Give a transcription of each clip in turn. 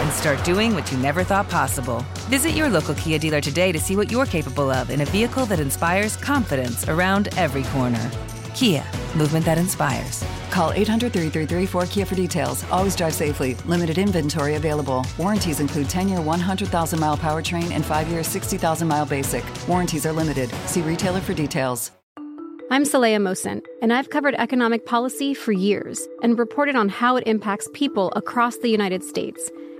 and start doing what you never thought possible. Visit your local Kia dealer today to see what you're capable of in a vehicle that inspires confidence around every corner. Kia, movement that inspires. Call 800 333 4KIA for details. Always drive safely. Limited inventory available. Warranties include 10 year 100,000 mile powertrain and 5 year 60,000 mile basic. Warranties are limited. See retailer for details. I'm Saleha Mohsin, and I've covered economic policy for years and reported on how it impacts people across the United States.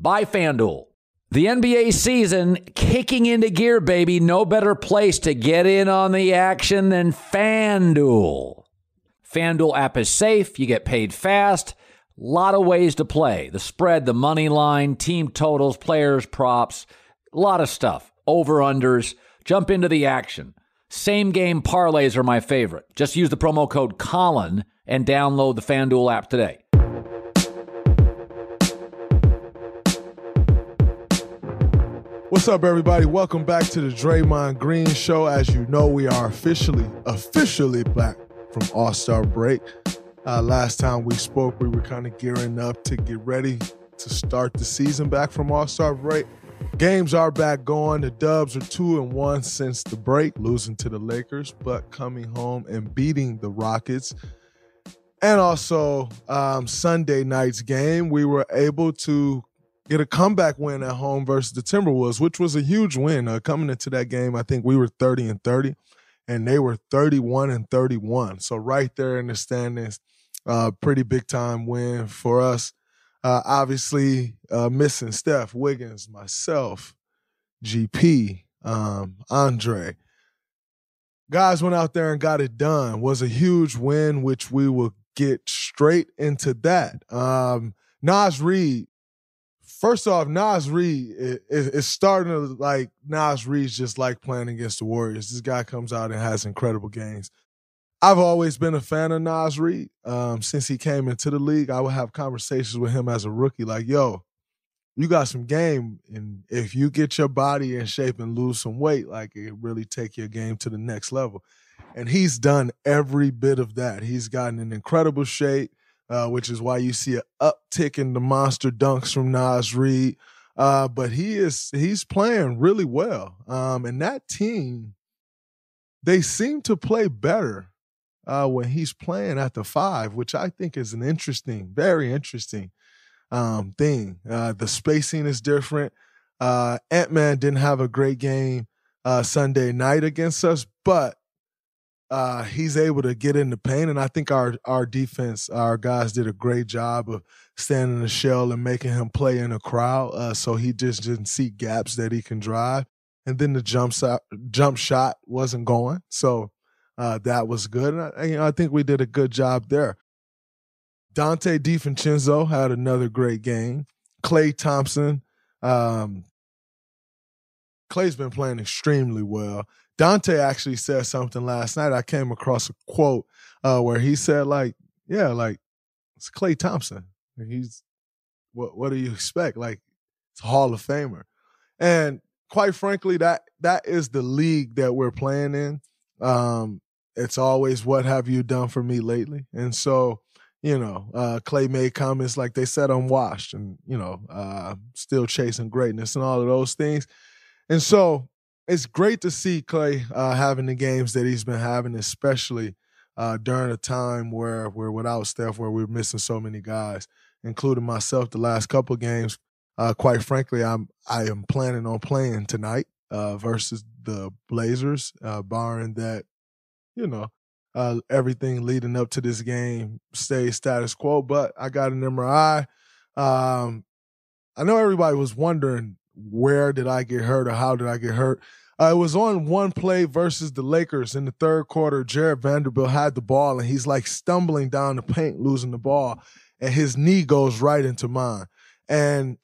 by FanDuel. The NBA season kicking into gear, baby. No better place to get in on the action than FanDuel. FanDuel app is safe, you get paid fast. A lot of ways to play. The spread, the money line, team totals, players, props, a lot of stuff. Over unders. Jump into the action. Same game parlays are my favorite. Just use the promo code Colin and download the FanDuel app today. What's up, everybody? Welcome back to the Draymond Green Show. As you know, we are officially, officially back from All Star break. Uh, last time we spoke, we were kind of gearing up to get ready to start the season back from All Star break. Games are back going. The Dubs are two and one since the break, losing to the Lakers, but coming home and beating the Rockets. And also um, Sunday night's game, we were able to get a comeback win at home versus the Timberwolves, which was a huge win. Uh, coming into that game, I think we were 30 and 30, and they were 31 and 31. So right there in the standings, uh, pretty big time win for us. Uh, obviously, uh, missing Steph, Wiggins, myself, GP, um, Andre. Guys went out there and got it done. Was a huge win, which we will get straight into that. Um, Naz Reid First off, Naz Reid is, is starting to like Naz Reid's just like playing against the Warriors. This guy comes out and has incredible games. I've always been a fan of Naz Reid. Um, since he came into the league, I would have conversations with him as a rookie, like, yo, you got some game. And if you get your body in shape and lose some weight, like it really take your game to the next level. And he's done every bit of that. He's gotten in incredible shape uh, which is why you see an uptick in the monster dunks from Naz Reid. Uh, but he is he's playing really well. Um, and that team, they seem to play better uh, when he's playing at the five, which I think is an interesting, very interesting um, thing. Uh, the spacing is different. Uh, Ant Man didn't have a great game uh, Sunday night against us, but uh, he's able to get in the paint, and I think our our defense, our guys did a great job of standing in the shell and making him play in a crowd. Uh, so he just didn't see gaps that he can drive, and then the jump shot, jump shot wasn't going, so uh, that was good. And I, you know, I think we did a good job there. Donte DiVincenzo had another great game. Klay Thompson, um, Klay's been playing extremely well. Donte actually said something last night. I came across a quote uh, where he said, like, yeah, like it's Klay Thompson. He's what what do you expect? Like it's a Hall of Famer. And quite frankly, that that is the league that we're playing in. Um, it's always what have you done for me lately? And so, you know, uh, Klay made comments like they said I'm washed and, you know, uh, still chasing greatness and all of those things. And so it's great to see Klay uh, having the games that he's been having, especially uh, during a time where we're without Steph, where we're missing so many guys, including myself. The last couple games, uh, quite frankly, I'm I am planning on playing tonight uh, versus the Blazers, uh, barring that you know, uh, everything leading up to this game stay status quo. But I got an MRI. Um, I know everybody was wondering where did I get hurt or how did I get hurt. Uh, it was on one play versus the Lakers in the third quarter. Jarred Vanderbilt had the ball and he's like stumbling down the paint, losing the ball, and his knee goes right into mine. And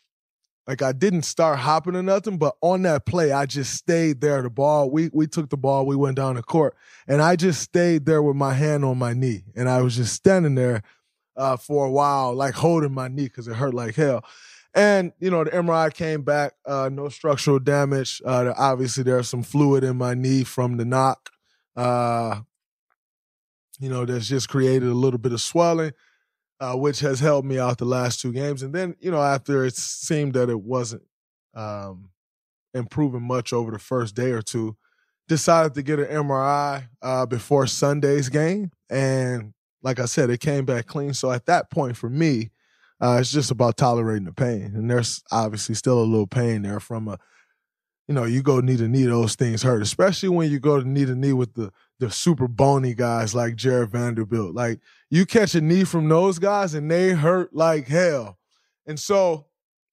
like I didn't start hopping or nothing, but on that play, I just stayed there. The ball, we we took the ball, we went down the court, and I just stayed there with my hand on my knee, and I was just standing there uh, for a while, like holding my knee because it hurt like hell. And you know, the MRI came back, uh, no structural damage. Uh, obviously, there's some fluid in my knee from the knock. Uh, you know, that's just created a little bit of swelling uh, which has helped me out the last two games. And then, you know, after it seemed that it wasn't um, improving much over the first day or two, decided to get an MRI uh, before Sunday's game. And like I said, it came back clean. So at that point for me, uh, it's just about tolerating the pain. And there's obviously still a little pain there from a, you know, you go knee to knee, those things hurt, especially when you go to knee to knee with the the super bony guys like Jarred Vanderbilt. Like you catch a knee from those guys and they hurt like hell. And so,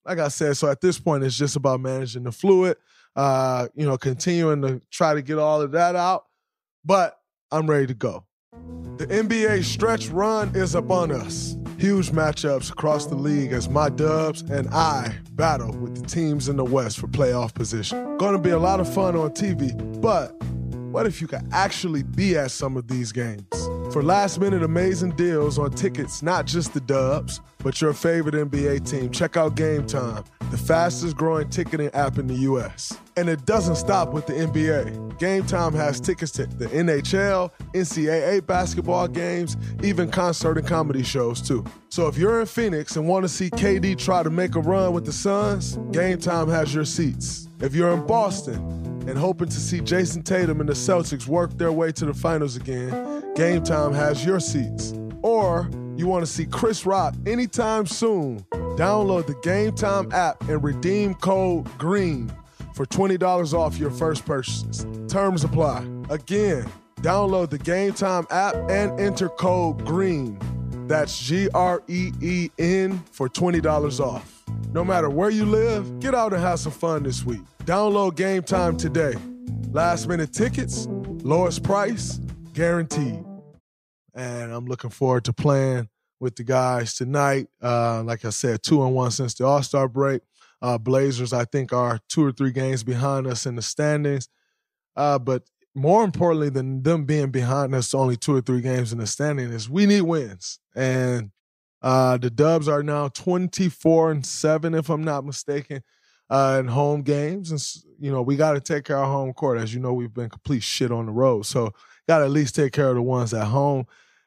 like I said, so at this point, it's just about managing the fluid, uh, you know, continuing to try to get all of that out. But I'm ready to go. The NBA stretch run is upon us. Huge matchups across the league as my dubs and I battle with the teams in the West for playoff position. Gonna be a lot of fun on TV, but what if you could actually be at some of these games? For last minute amazing deals on tickets, not just the dubs, but your favorite NBA team, check out Game Time, the fastest growing ticketing app in the US. And it doesn't stop with the NBA. Game Time has tickets to the NHL, NCAA basketball games, even concert and comedy shows too. So if you're in Phoenix and want to see KD try to make a run with the Suns, Game Time has your seats. If you're in Boston, and hoping to see Jayson Tatum and the Celtics work their way to the finals again, Game Time has your seats. Or you want to see Chris Rock anytime soon, download the Game Time app and redeem code GREEN for $20 off your first purchase. Terms apply. Again, download the Game Time app and enter code GREEN. That's G R E E N for $20 off. No matter where you live, get out and have some fun this week. Download Game Time today. Last minute tickets, lowest price, guaranteed. And I'm looking forward to playing with the guys tonight. Uh, like I said, two and one since the All Star break. Uh, Blazers, I think, are two or three games behind us in the standings. Uh, but more importantly than them being behind us only two or three games in the standing is we need wins. And uh, the Dubs are now 24 and 7, if I'm not mistaken uh, in home games. And, you know, we got to take care of home court. As you know, we've been complete shit on the road. So, got to at least take care of the ones at home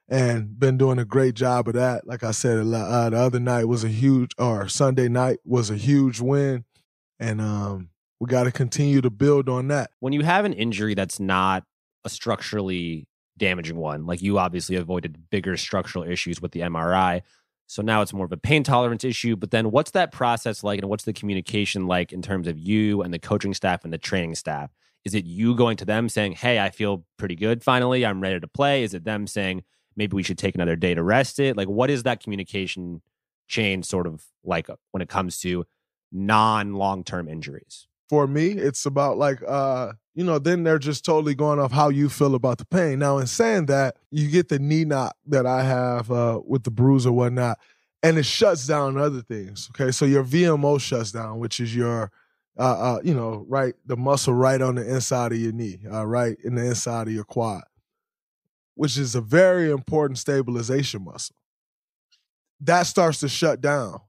and been doing a great job of that. Like I said, uh, the other night was a huge, or Sunday night was a huge win. And um, we got to continue to build on that. When you have an injury that's not a structurally damaging one, like you obviously avoided bigger structural issues with the MRI, so now it's more of a pain tolerance issue. But then what's that process like and what's the communication like in terms of you and the coaching staff and the training staff? Is it you going to them saying, Hey, I feel pretty good finally, I'm ready to play? Is it them saying, maybe we should take another day to rest it? Like, what is that communication chain sort of like uh, when it comes to non long term injuries? For me, it's about like uh you know, then they're just totally going off how you feel about the pain. Now, in saying that, you get the knee knot that I have uh, with the bruise or whatnot, and it shuts down other things. Okay, so your VMO shuts down, which is your, uh, uh, you know, right, the muscle right on the inside of your knee, uh, right in the inside of your quad, which is a very important stabilization muscle. That starts to shut down.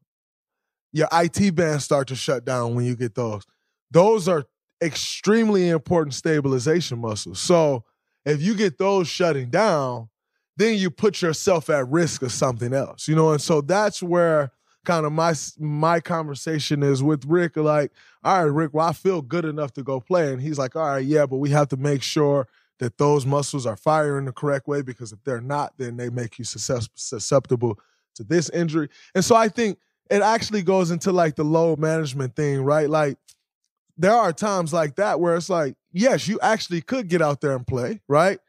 Your IT bands start to shut down when you get those. Those are extremely important stabilization muscles. So if you get those shutting down, then you put yourself at risk of something else, you know. And so that's where kind of my my conversation is with Rick. Like, all right, Rick, well, I feel good enough to go play, and he's like, all right, yeah, but we have to make sure that those muscles are firing the correct way because if they're not, then they make you susceptible to this injury. And so I think it actually goes into like the load management thing, right? Like there are times like that where it's like, yes, you actually could get out there and play, right?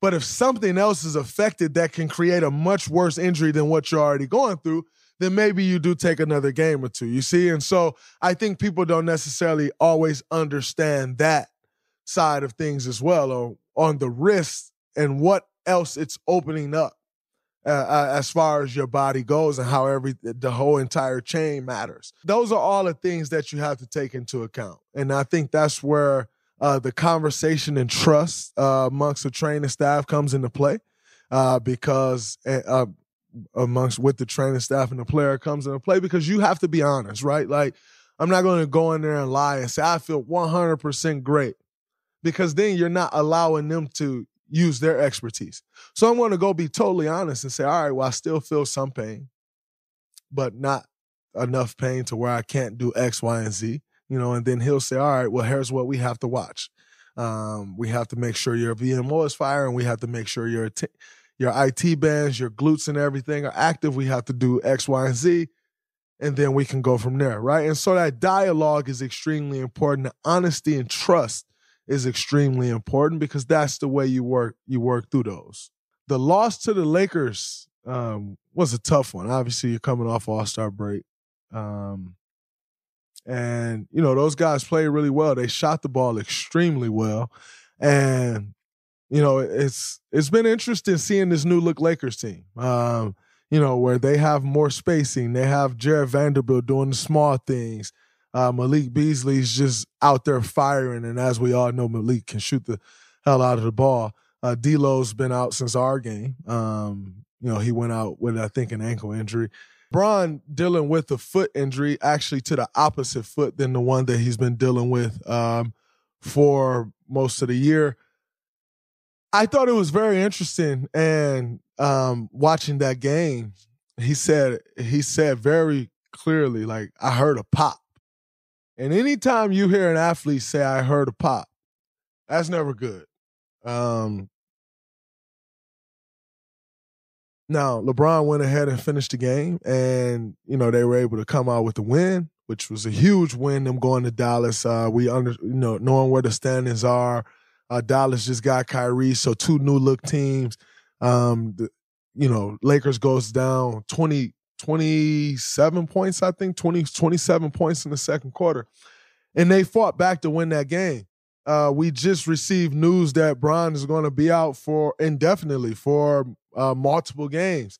But if something else is affected that can create a much worse injury than what you're already going through, then maybe you do take another game or two. You see? And so I think people don't necessarily always understand that side of things as well, or on the risk and what else it's opening up uh, uh, as far as your body goes and how every the whole entire chain matters. Those are all the things that you have to take into account, and I think that's where uh, the conversation and trust uh, amongst the training staff comes into play, uh, because uh, amongst with the training staff and the player comes into play because you have to be honest, right? Like I'm not going to go in there and lie and say I feel 100% great because then you're not allowing them to use their expertise. So I'm going to go be totally honest and say, all right, well, I still feel some pain, but not enough pain to where I can't do X, Y, and Z. You know, and then he'll say, all right, well, here's what we have to watch. Um, we have to make sure your VMO is firing. We have to make sure your t- your IT bands, your glutes, and everything are active. We have to do X, Y, and Z, and then we can go from there, right? And so that dialogue is extremely important. The honesty and trust is extremely important because that's the way you work you work through those. The loss to the Lakers um, was a tough one. Obviously, you're coming off All Star break, um, and you know those guys played really well. They shot the ball extremely well, and you know it's it's been interesting seeing this new look Lakers team. Um, you know where they have more spacing. They have Jarred Vanderbilt doing the small things. Uh, Malik Beasley's just out there firing, and as we all know, Malik can shoot the hell out of the ball. Uh, D'Lo's been out since our game. Um, you know, he went out with I think an ankle injury. Bron dealing with a foot injury, actually to the opposite foot than the one that he's been dealing with um, for most of the year. I thought it was very interesting, and um, watching that game, he said he said very clearly, like I heard a pop. And anytime you hear an athlete say, I heard a pop, that's never good. Um, now, LeBron went ahead and finished the game, and, you know, they were able to come out with a win, which was a huge win, them going to Dallas. Uh, we under, you know, knowing where the standings are. Uh, Dallas just got Kyrie, so two new look teams. Um, the, you know, Lakers goes down 20, 27 points, I think, 20, 27 points in the second quarter. And they fought back to win that game. Uh, we just received news that Bron is going to be out for indefinitely for uh, multiple games.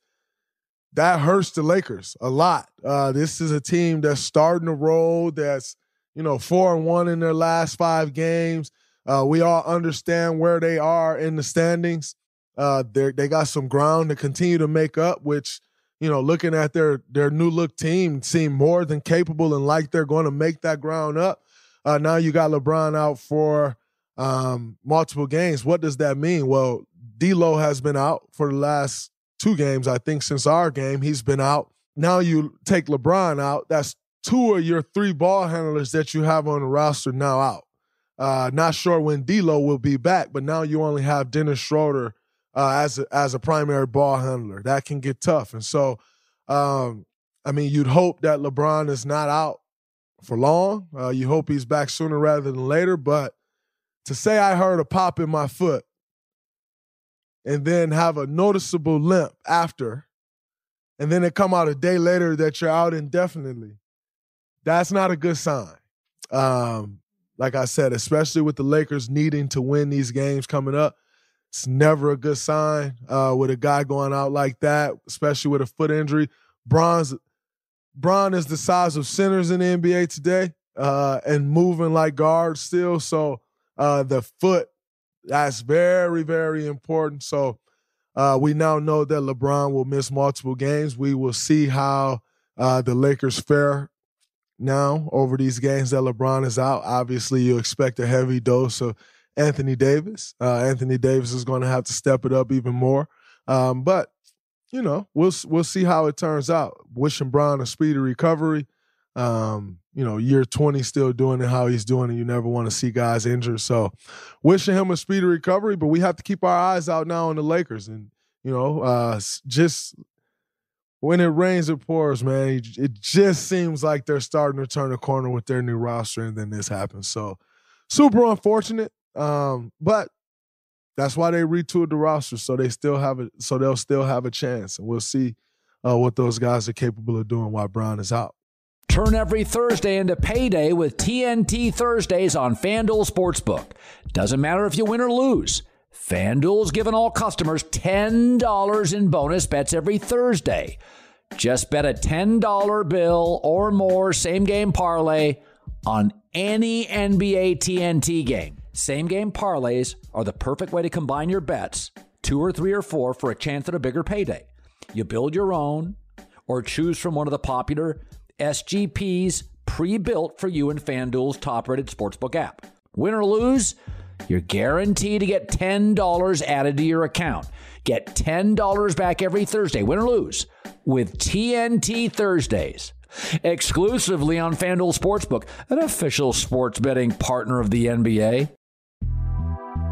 That hurts the Lakers a lot. Uh, this is a team that's starting to roll. That's you know four and one in their last five games. Uh, we all understand where they are in the standings. Uh, they they got some ground to continue to make up, which you know, looking at their their new look team, seem more than capable and like they're going to make that ground up. Uh, now you got LeBron out for um, multiple games. What does that mean? Well, D'Lo has been out for the last two games, I think, since our game. He's been out. Now you take LeBron out. That's two of your three ball handlers that you have on the roster now out. Uh, not sure when D'Lo will be back, but now you only have Dennis Schroeder uh, as a, as a primary ball handler. That can get tough, and so um, I mean, you'd hope that LeBron is not out for long. Uh, you hope he's back sooner rather than later. But to say I heard a pop in my foot and then have a noticeable limp after, and then it come out a day later that you're out indefinitely, that's not a good sign. Um, like I said, especially with the Lakers needing to win these games coming up, it's never a good sign uh, with a guy going out like that, especially with a foot injury. Bron's Bron is the size of centers in the NBA today uh, and moving like guards still. So uh, the foot, that's very, very important. So uh, we now know that LeBron will miss multiple games. We will see how uh, the Lakers fare now over these games that LeBron is out. Obviously, you expect a heavy dose of Anthony Davis. Uh, Anthony Davis is going to have to step it up even more. Um, but you know, we'll we'll see how it turns out. Wishing Bron a speedy recovery. Um, you know, year 20 still doing it how he's doing it. You never want to see guys injured. So wishing him a speedy recovery, but we have to keep our eyes out now on the Lakers. And, you know, uh, just when it rains, it pours, man. It just seems like they're starting to turn the corner with their new roster, and then this happens. So super unfortunate. Um, but that's why they retooled the roster so they still have it. So they'll still have a chance, and we'll see uh, what those guys are capable of doing while Bron is out. Turn every Thursday into payday with TNT Thursdays on FanDuel Sportsbook. Doesn't matter if you win or lose. FanDuel's giving all customers $10 in bonus bets every Thursday. Just bet a $10 bill or more same game parlay on any NBA TNT game. Same game parlays are the perfect way to combine your bets, two or three or four, for a chance at a bigger payday. You build your own or choose from one of the popular SGPs pre built for you in FanDuel's top rated sportsbook app. Win or lose, you're guaranteed to get $10 added to your account. Get $10 back every Thursday, win or lose, with TNT Thursdays. Exclusively on FanDuel Sportsbook, an official sports betting partner of the NBA.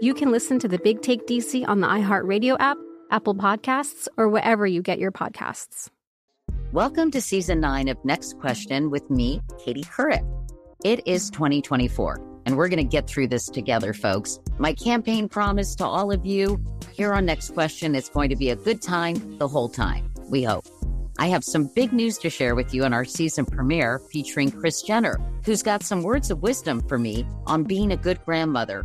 you can listen to the Big Take DC on the iHeartRadio app, Apple Podcasts, or wherever you get your podcasts. Welcome to season nine of Next Question with me, Katie Couric. It is 2024, and we're going to get through this together, folks. My campaign promise to all of you here on Next Question is going to be a good time the whole time, we hope. I have some big news to share with you in our season premiere featuring Kris Jenner, who's got some words of wisdom for me on being a good grandmother,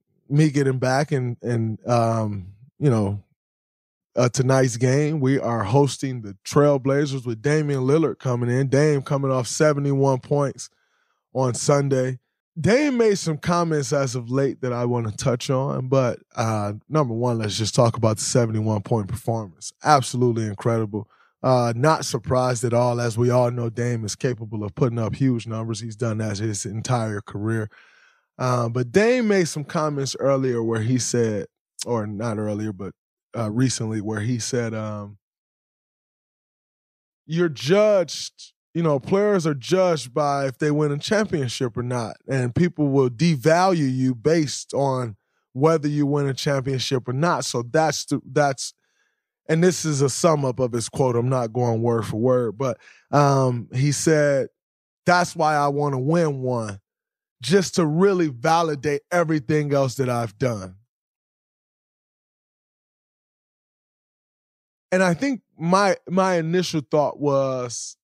me getting back and and um, you know uh, tonight's game. We are hosting the Trailblazers with Damian Lillard coming in. Dame coming off 71 points on Sunday. Dame made some comments as of late that I want to touch on, but uh, number one, let's just talk about the 71 point performance. Absolutely incredible. Uh, not surprised at all, as we all know, Dame is capable of putting up huge numbers. He's done that his entire career. Uh, but Dame made some comments earlier where he said, or not earlier, but uh, recently, where he said, um, "You're judged. You know, players are judged by if they win a championship or not, and people will devalue you based on whether you win a championship or not. So that's the, that's and this is a sum up of his quote. I'm not going word for word, but um, he said, "That's why I want to win one, just to really validate everything else that I've done." And I think my my initial thought was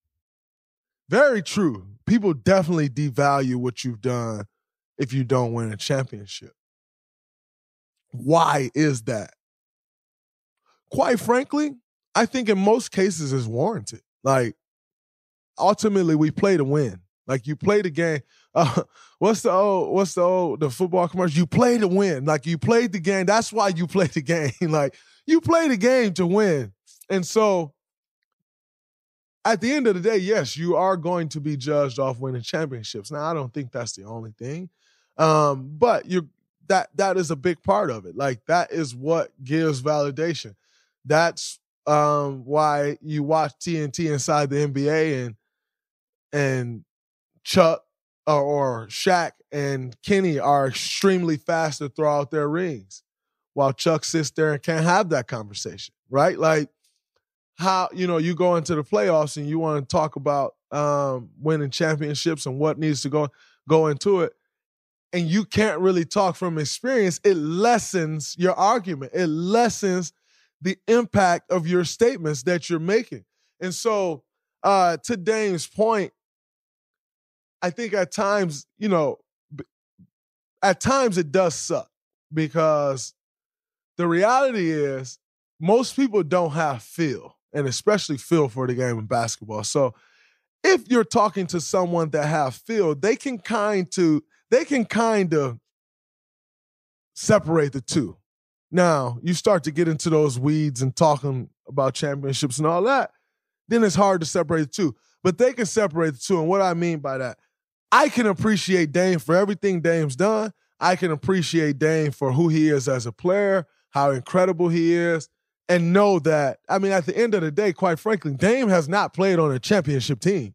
very true. People definitely devalue what you've done if you don't win a championship. Why is that? Quite frankly, I think in most cases is warranted. Like ultimately we play to win. Like you play the game. Uh, what's the old what's the old the football commercial? You play to win. Like you played the game. That's why you play the game. like you play the game to win. And so at the end of the day, yes, you are going to be judged off winning championships. Now, I don't think that's the only thing. Um, but you that that is a big part of it. Like that is what gives validation. That's um why you watch TNT inside the NBA and and Chuck or, or Shaq and Kenny are extremely fast to throw out their rings, while Chuck sits there and can't have that conversation, right? Like how you know you go into the playoffs and you want to talk about um, winning championships and what needs to go go into it, and you can't really talk from experience. It lessens your argument. It lessens the impact of your statements that you're making. And so, uh, to Dame's point, I think at times, you know, at times it does suck because the reality is most people don't have feel and especially feel for the game of basketball. So if you're talking to someone that have feel, they can kind to they can kind of separate the two. Now, you start to get into those weeds and talking about championships and all that, then it's hard to separate the two. But they can separate the two. And what I mean by that, I can appreciate Dame for everything Dame's done. I can appreciate Dame for who he is as a player, how incredible he is, and know that, I mean, at the end of the day, quite frankly, Dame has not played on a championship team.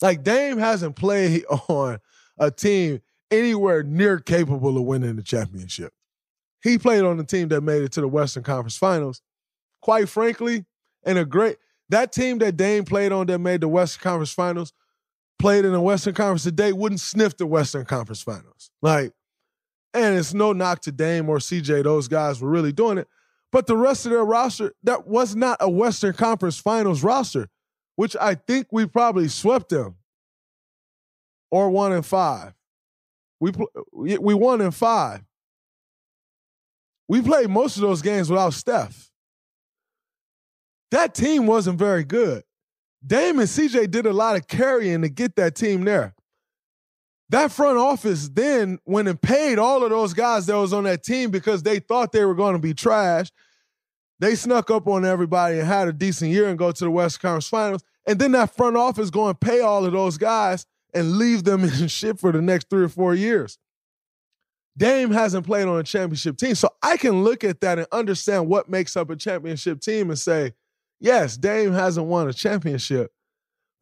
Like, Dame hasn't played on a team anywhere near capable of winning the championship. He played on the team that made it to the Western Conference Finals. Quite frankly, and a great that team that Dame played on that made the Western Conference Finals played in the Western Conference today wouldn't sniff the Western Conference Finals. Like, and it's no knock to Dame or CJ; those guys were really doing it. But the rest of their roster, that was not a Western Conference Finals roster, which I think we probably swept them or one in five. We we won in five. We played most of those games without Steph. That team wasn't very good. Dame and CJ did a lot of carrying to get that team there. That front office then went and paid all of those guys that was on that team because they thought they were going to be trash. They snuck up on everybody and had a decent year and go to the West Conference Finals. And then that front office going and pay all of those guys and leave them in shit for the next three or four years. Dame hasn't played on a championship team. So I can look at that and understand what makes up a championship team and say, yes, Dame hasn't won a championship,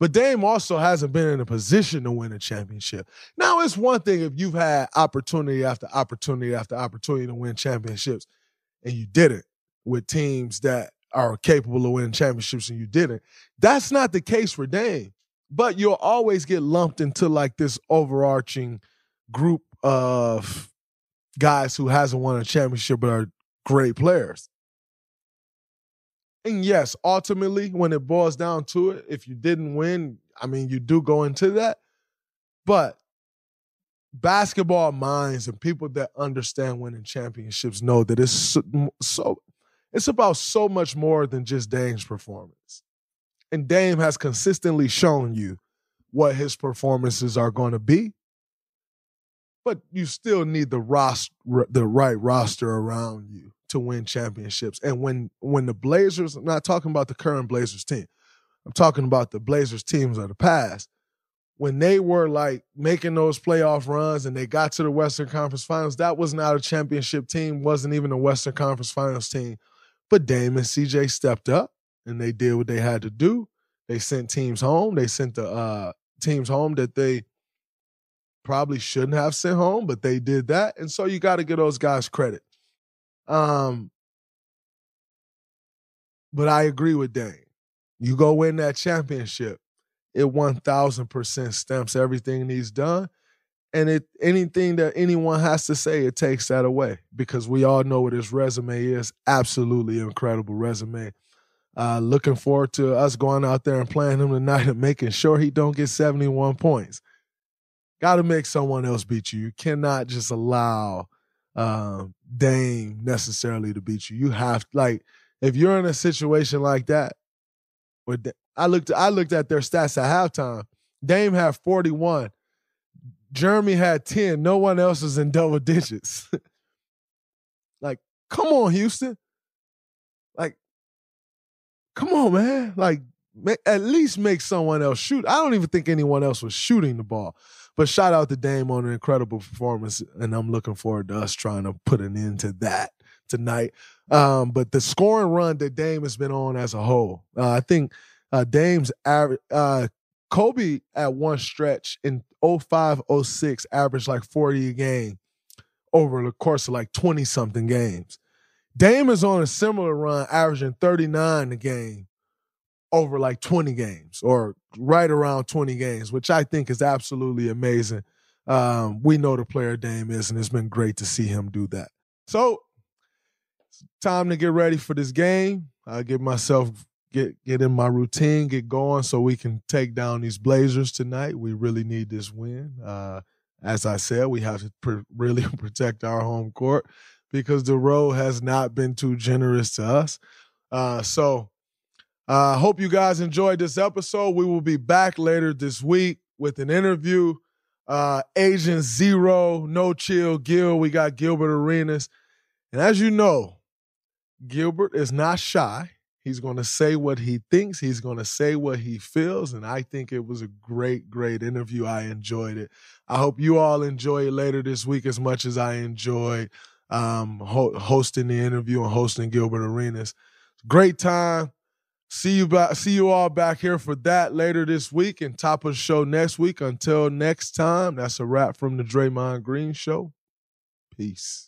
but Dame also hasn't been in a position to win a championship. Now, it's one thing if you've had opportunity after opportunity after opportunity to win championships and you didn't with teams that are capable of winning championships and you didn't. That's not the case for Dame. But you'll always get lumped into like this overarching group of guys who hasn't won a championship but are great players. And yes, ultimately, when it boils down to it, if you didn't win, I mean, you do go into that. But basketball minds and people that understand winning championships know that it's so, so it's about so much more than just Dame's performance. And Dame has consistently shown you what his performances are going to be but you still need the roster, the right roster around you to win championships. And when when the Blazers, I'm not talking about the current Blazers team, I'm talking about the Blazers teams of the past. When they were like making those playoff runs and they got to the Western Conference Finals, that was not a championship team, wasn't even a Western Conference Finals team. But Dame and CJ stepped up and they did what they had to do. They sent teams home. They sent the uh, teams home that they probably shouldn't have sent home, but they did that. And so you got to give those guys credit. Um, but I agree with Dame. You go win that championship, it 1000% stamps everything he's done. And it anything that anyone has to say, it takes that away because we all know what his resume is. Absolutely incredible resume. Uh, looking forward to us going out there and playing him tonight and making sure he don't get 71 points. Got to make someone else beat you. You cannot just allow um, Dame necessarily to beat you. You have like if you're in a situation like that, with I looked I looked at their stats at halftime. Dame had 41. Jerami had 10. No one else is in double digits. like, come on, Houston. Like, come on, man. Like, at least make someone else shoot. I don't even think anyone else was shooting the ball. But shout out to Dame on an incredible performance, and I'm looking forward to us trying to put an end to that tonight. Um, but the scoring run that Dame has been on as a whole, uh, I think uh, Dame's average, uh, Kobe at one stretch in 05, 06 averaged like 40 a game over the course of like 20 something games. Dame is on a similar run, averaging 39 a game over like 20 games or right around 20 games, which I think is absolutely amazing. Um, we know the player Dame is, and it's been great to see him do that. So, time to get ready for this game. I get myself get get in my routine, get going, so we can take down these Blazers tonight. We really need this win. Uh, as I said, we have to pr- really protect our home court because the road has not been too generous to us. Uh, so, I uh, hope you guys enjoyed this episode. We will be back later this week with an interview. Uh, Agent Zero, No Chill Gil. We got Gilbert Arenas. And as you know, Gilbert is not shy. He's going to say what he thinks. He's going to say what he feels. And I think it was a great, great interview. I enjoyed it. I hope you all enjoy it later this week as much as I enjoyed um, ho- hosting the interview and hosting Gilbert Arenas. Great time. See you back. See you all back here for that later this week and top of the show next week. Until next time, that's a wrap from the Draymond Green Show. Peace.